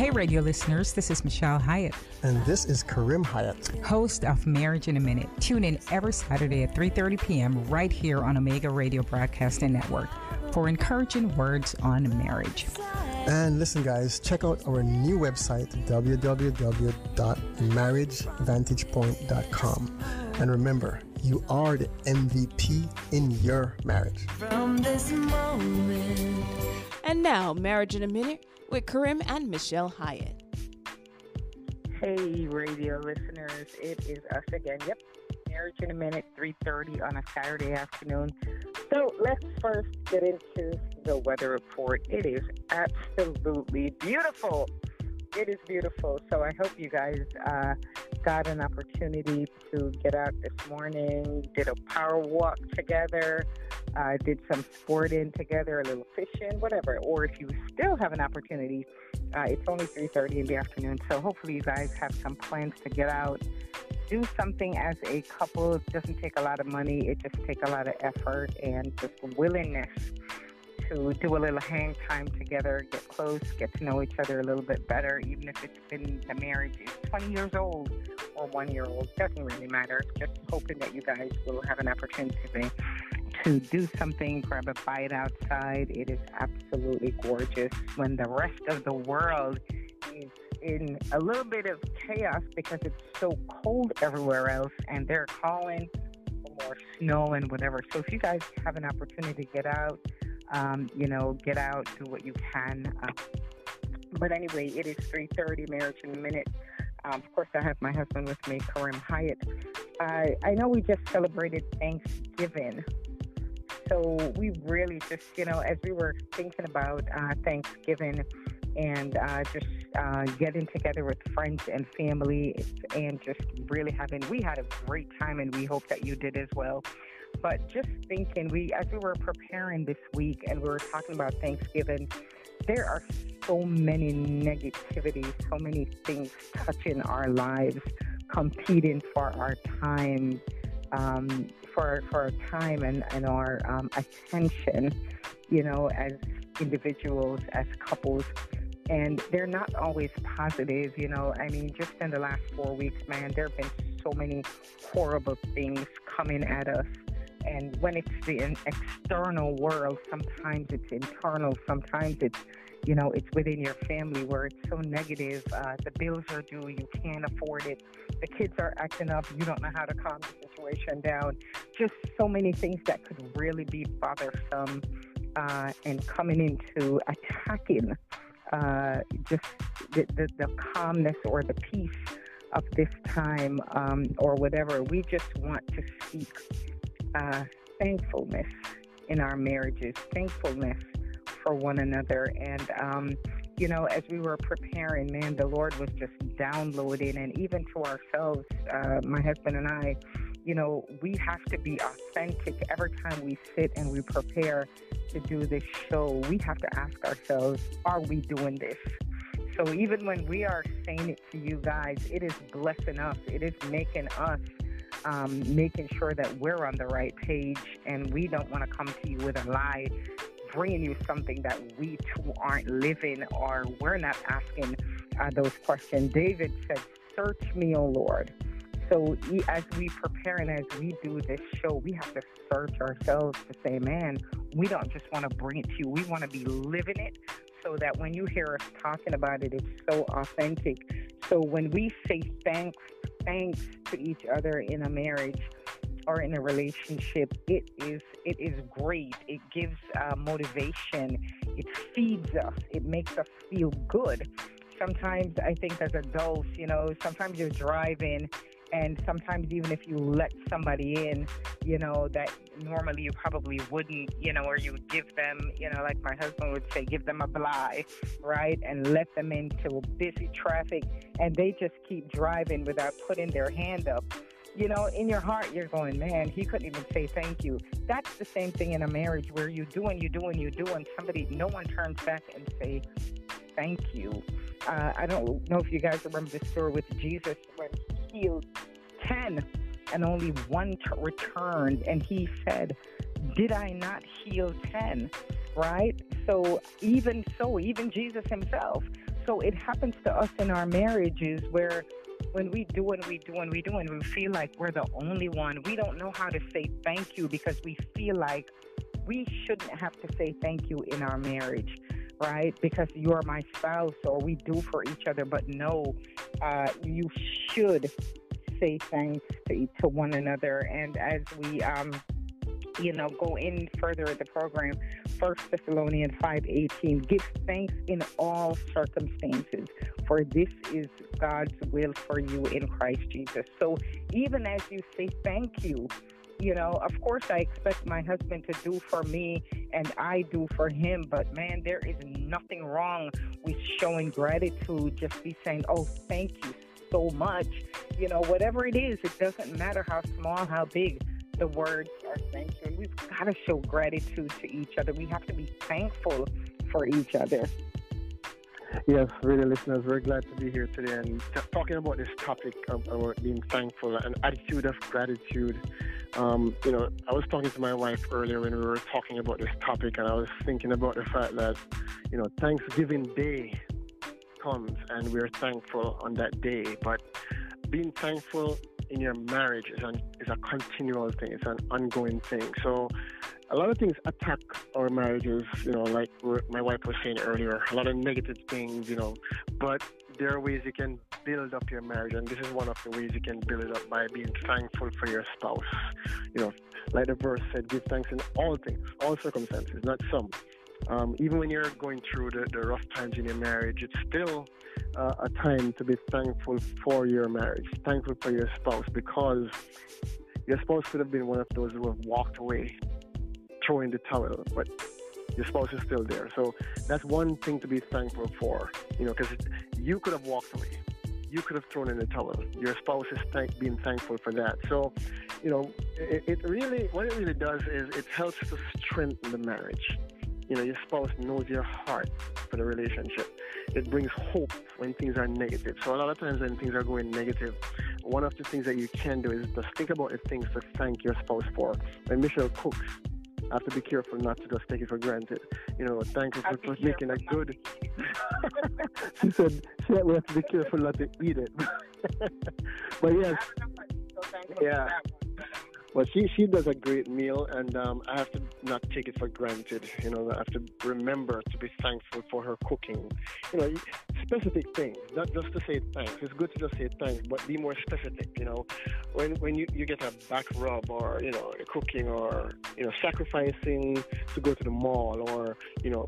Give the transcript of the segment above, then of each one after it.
Hey, radio listeners, this is Michelle Hyatt. And this is Karim Hyatt, host of Marriage in a Minute. Tune in every Saturday at 3.30 p.m. right here on Omega Radio Broadcasting Network for encouraging words on marriage. And listen, guys, check out our new website, www.marriagevantagepoint.com. And remember, you are the MVP in your marriage. From this moment. And now, Marriage in a Minute with Karim and Michelle Hyatt. Hey, radio listeners, it is us again. Yep, Marriage in a Minute, 3.30 on a Saturday afternoon. So let's first get into the weather report. It is absolutely beautiful. It is beautiful. So I hope you guys uh, got an opportunity to get out this morning, did a power walk together, uh, did some sporting together, a little fishing, whatever. Or if you still have an opportunity, uh, it's only 3.30 in the afternoon. So hopefully you guys have some plans to get out, do something as a couple. It doesn't take a lot of money. It just takes a lot of effort and just willingness to do a little hang time together, get close, get to know each other a little bit better, even if it's been the marriage is 20 years old or one year old. Doesn't really matter. Just hoping that you guys will have an opportunity to do something, grab a bite outside. It is absolutely gorgeous when the rest of the world is in a little bit of chaos because it's so cold everywhere else and they're calling for more snow and whatever. So if you guys have an opportunity to get out, um, you know, get out, do what you can. Uh, but anyway, it is 3.30, Marriage in a Minute. Um, of course, I have my husband with me, Karim Hyatt. I I know we just celebrated Thanksgiving. So we really just, you know, as we were thinking about uh, Thanksgiving and uh, just uh, getting together with friends and family and just really having, we had a great time and we hope that you did as well. But just thinking, we as we were preparing this week and we were talking about Thanksgiving, there are so many negativity, so many things touching our lives, competing for our time, um, for for our time and and our um, attention, you know, as individuals, as couples. And they're not always positive, you know. I mean, just in the last four weeks, man, there have been so many horrible things coming at us and when it's the external world, sometimes it's internal, sometimes it's, you know, it's within your family where it's so negative. Uh, the bills are due, you can't afford it. The kids are acting up, you don't know how to calm the situation down. Just so many things that could really be bothersome uh, and coming into attacking uh, just the, the, the calmness or the peace of this time um, or whatever. We just want to speak uh, thankfulness in our marriages, thankfulness for one another. And, um, you know, as we were preparing, man, the Lord was just downloading, and even to ourselves, uh, my husband and I, you know, we have to be authentic every time we sit and we prepare to do this show. We have to ask ourselves, are we doing this? So even when we are saying it to you guys, it is blessing us, it is making us um, making sure that we're on the right page and we don't want to come to you with a lie, bringing you something that we too aren't living or we're not asking uh, those questions. David said, Search me, O Lord. So as we prepare and as we do this show, we have to search ourselves to say, man, we don't just want to bring it to you. We want to be living it so that when you hear us talking about it, it's so authentic. So when we say thanks thanks to each other in a marriage or in a relationship, it is it is great. It gives uh, motivation. It feeds us. It makes us feel good. Sometimes I think as adults, you know, sometimes you're driving and sometimes even if you let somebody in, you know, that normally you probably wouldn't, you know, or you would give them, you know, like my husband would say, give them a bly, right? And let them into busy traffic and they just keep driving without putting their hand up. You know, in your heart, you're going, man, he couldn't even say thank you. That's the same thing in a marriage where you do and you do and you do, and somebody, no one turns back and say thank you. Uh, I don't know if you guys remember the story with Jesus when he healed 10 and only one t- returned. And he said, Did I not heal 10? Right? So, even so, even Jesus himself. so it happens to us in our marriages where when we do and we do and we do and we feel like we're the only one, we don't know how to say thank you because we feel like we shouldn't have to say thank you in our marriage, right? Because you're my spouse or we do for each other. But no, uh, you should say thanks to, to one another. And as we, um, you know, go in further at the program, First Thessalonians 5:18, give thanks in all circumstances, for this is God's will for you in Christ Jesus. So even as you say thank you, you know, of course I expect my husband to do for me and I do for him, but man, there is nothing wrong with showing gratitude, just be saying, "Oh, thank you so much." You know, whatever it is, it doesn't matter how small, how big the words are thank you. We've got to show gratitude to each other. We have to be thankful for each other. Yes, really, listeners, we're glad to be here today and talking about this topic of being thankful and attitude of gratitude. Um, you know, I was talking to my wife earlier when we were talking about this topic, and I was thinking about the fact that, you know, Thanksgiving Day comes and we're thankful on that day, but being thankful in your marriage is an is a continual thing. It's an ongoing thing. So a lot of things attack our marriages. You know, like my wife was saying earlier, a lot of negative things. You know, but there are ways you can build up your marriage, and this is one of the ways you can build it up by being thankful for your spouse. You know, like the verse said, give thanks in all things, all circumstances, not some. Um, even when you're going through the, the rough times in your marriage, it's still uh, a time to be thankful for your marriage, thankful for your spouse, because your spouse could have been one of those who have walked away, throwing the towel, but your spouse is still there. So that's one thing to be thankful for, you know, because you could have walked away. You could have thrown in the towel. Your spouse is thank, being thankful for that. So, you know, it, it really, what it really does is it helps to strengthen the marriage you know, your spouse knows your heart for the relationship. It brings hope when things are negative. So a lot of times when things are going negative, one of the things that you can do is just think about the things to thank your spouse for. When Michelle cooks, I have to be careful not to just take it for granted. You know, thank you for, for making a good. she said she said we have to be careful not to eat it. but yes, yeah. Well, she she does a great meal, and um, I have to not take it for granted. You know, I have to remember to be thankful for her cooking. You know, specific things, not just to say thanks. It's good to just say thanks, but be more specific. You know, when when you, you get a back rub, or you know, cooking, or you know, sacrificing to go to the mall, or you know,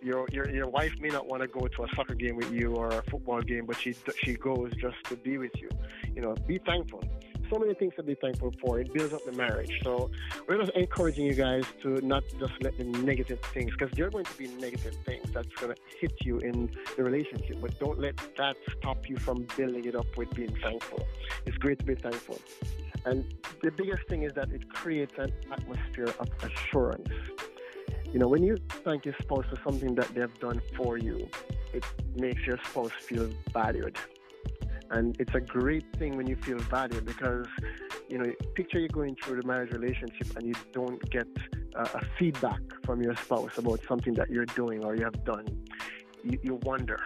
your your your wife may not want to go to a soccer game with you or a football game, but she she goes just to be with you. You know, be thankful so many things to be thankful for. It builds up the marriage. So we're just encouraging you guys to not just let the negative things, because there are going to be negative things that's going to hit you in the relationship, but don't let that stop you from building it up with being thankful. It's great to be thankful. And the biggest thing is that it creates an atmosphere of assurance. You know, when you thank your spouse for something that they've done for you, it makes your spouse feel valued. And it's a great thing when you feel valued because, you know, picture you're going through the marriage relationship and you don't get uh, a feedback from your spouse about something that you're doing or you have done. You, you wonder,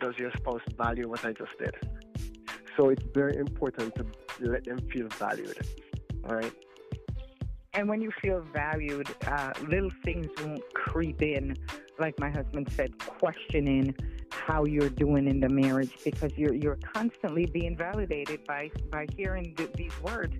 does your spouse value what I just did? So it's very important to let them feel valued. All right. And when you feel valued, uh, little things won't creep in, like my husband said, questioning how you're doing in the marriage because you're you're constantly being validated by by hearing th- these words.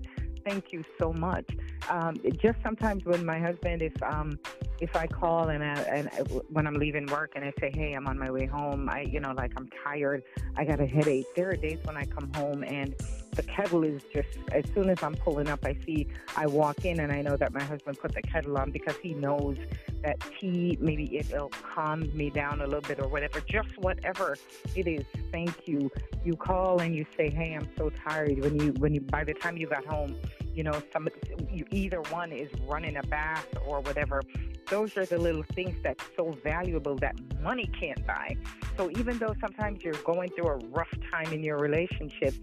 Thank you so much. Um, just sometimes when my husband, if um, if I call and I, and I, when I'm leaving work and I say, hey, I'm on my way home, I you know like I'm tired, I got a headache. There are days when I come home and the kettle is just as soon as I'm pulling up, I see I walk in and I know that my husband put the kettle on because he knows that tea maybe it'll calm me down a little bit or whatever. Just whatever it is. Thank you. You call and you say, "Hey, I'm so tired." When you when you by the time you got home, you know some, you, either one is running a bath or whatever. Those are the little things that's so valuable that money can't buy. So even though sometimes you're going through a rough time in your relationship,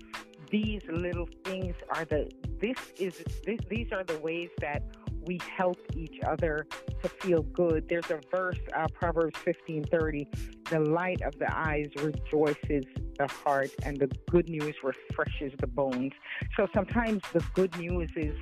these little things are the this is this, these are the ways that we help each other to feel good. There's a verse, uh, Proverbs 15:30, "The light of the eyes rejoices the heart, and the good news refreshes the bones." So sometimes the good news is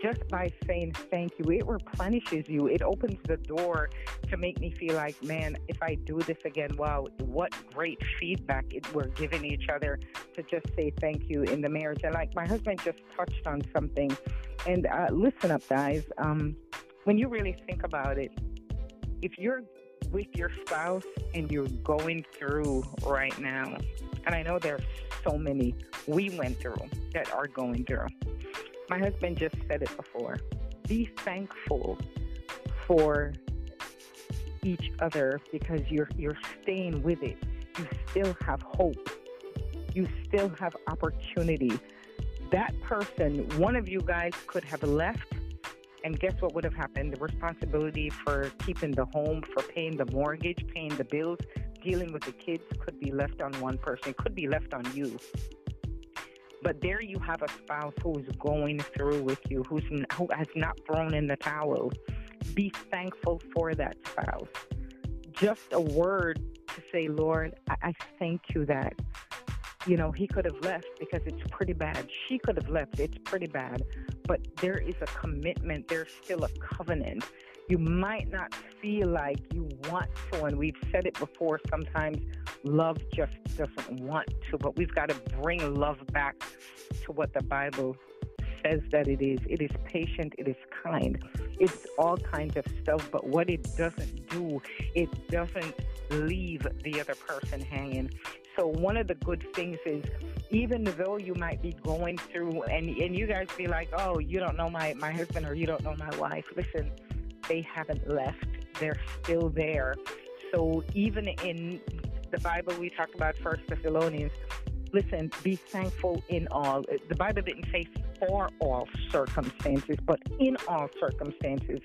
just by saying thank you, it replenishes you. It opens the door to make me feel like, man, if I do this again, wow, what great feedback it, we're giving each other to just say thank you in the marriage. And like my husband just touched on something, and uh, listen up, guys. Um, when you really think about it, if you're with your spouse and you're going through right now, and I know there's so many we went through that are going through my husband just said it before. Be thankful for each other because you're you're staying with it. You still have hope. You still have opportunity. That person, one of you guys could have left and guess what would have happened? The responsibility for keeping the home, for paying the mortgage, paying the bills, dealing with the kids could be left on one person. It could be left on you. But there you have a spouse who's going through with you, who's who has not thrown in the towel. Be thankful for that spouse. Just a word to say, Lord, I, I thank you that you know, he could have left because it's pretty bad. She could have left. It's pretty bad. But there is a commitment. There's still a covenant you might not feel like you want to. And we've said it before sometimes love just doesn't want to, but we've got to bring love back to what the Bible says that it is. It is patient, it is kind, it's all kinds of stuff, but what it doesn't do, it doesn't leave the other person hanging. So one of the good things is even though you might be going through and and you guys be like, Oh, you don't know my, my husband or you don't know my wife. Listen, they haven't left. They're still there. So even in the Bible, we talk about First Thessalonians. Listen, be thankful in all. The Bible didn't say for all circumstances, but in all circumstances,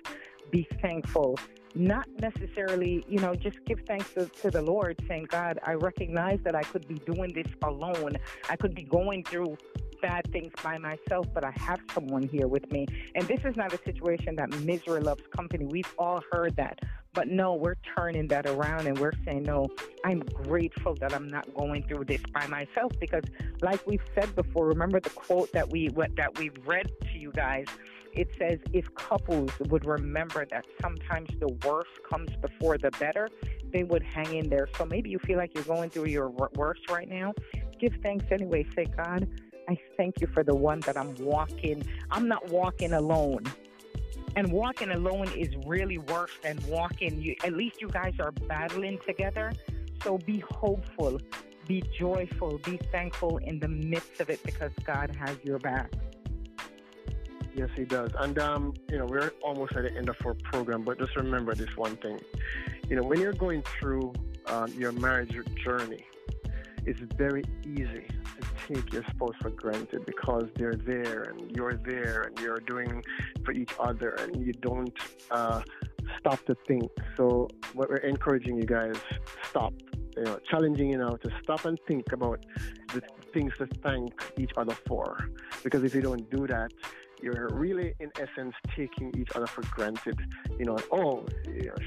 be thankful. Not necessarily, you know, just give thanks to, to the Lord, saying, God, I recognize that I could be doing this alone. I could be going through bad things by myself, but I have someone here with me. And this is not a situation that misery loves company. We've all heard that. But no, we're turning that around and we're saying, no, I'm grateful that I'm not going through this by myself because, like we've said before, remember the quote that we that we read to you guys. It says, if couples would remember that sometimes the worst comes before the better, they would hang in there. So maybe you feel like you're going through your worst right now. Give thanks anyway. Say, God, I thank you for the one that I'm walking. I'm not walking alone. And walking alone is really worse than walking. You, at least you guys are battling together. So be hopeful, be joyful, be thankful in the midst of it because God has your back. Yes, He does. And, um, you know, we're almost at the end of our program, but just remember this one thing. You know, when you're going through um, your marriage journey, it's very easy take your spouse for granted because they're there and you're there and you're doing for each other and you don't uh, stop to think. So, what we're encouraging you guys stop, you know, challenging you now to stop and think about the things to thank each other for. Because if you don't do that, you're really, in essence, taking each other for granted. You know, oh,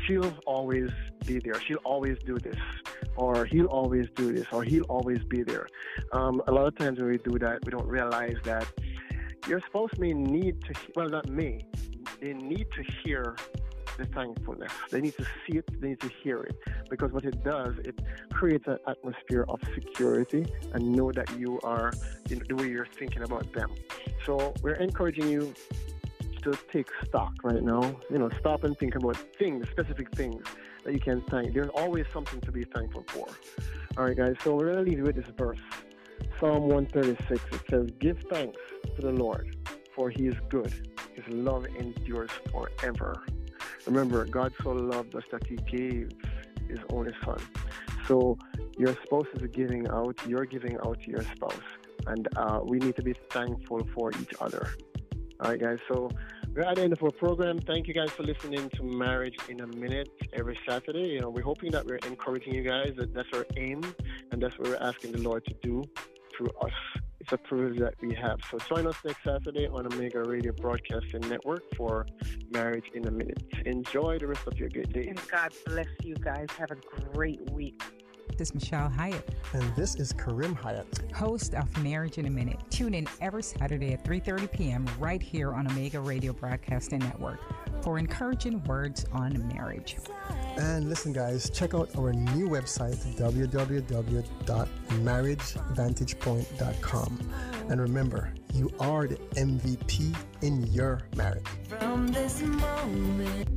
she'll always be there. She'll always do this, or he'll always do this, or he'll always be there. Um, a lot of times when we do that, we don't realize that your spouse may need to, well, not me, they need to hear the thankfulness. They need to see it, they need to hear it. Because what it does, it creates an atmosphere of security and know that you are in the way you're thinking about them. So we're encouraging you to take stock right now. You know, stop and think about things, specific things that you can thank. There's always something to be thankful for. All right, guys. So we're going to leave you with this verse. Psalm 136. It says, Give thanks to the Lord, for he is good. His love endures forever. Remember, God so loved us that He gave His only Son. So your spouse is giving out, you're giving out to your spouse. And uh, we need to be thankful for each other. All right, guys. So we're at the end of our program. Thank you guys for listening to Marriage in a Minute every Saturday. You know, we're hoping that we're encouraging you guys. That that's our aim, and that's what we're asking the Lord to do through us it's a privilege that we have. So join us next Saturday on Omega Radio Broadcasting Network for Marriage in a Minute. Enjoy the rest of your good day. And God bless you guys. Have a great week. This is Michelle Hyatt. And this is Karim Hyatt, host of Marriage in a Minute. Tune in every Saturday at 3:30 p.m. right here on Omega Radio Broadcasting Network for encouraging words on marriage. And listen, guys, check out our new website, www.marriagevantagepoint.com. And remember, you are the MVP in your marriage. From this moment.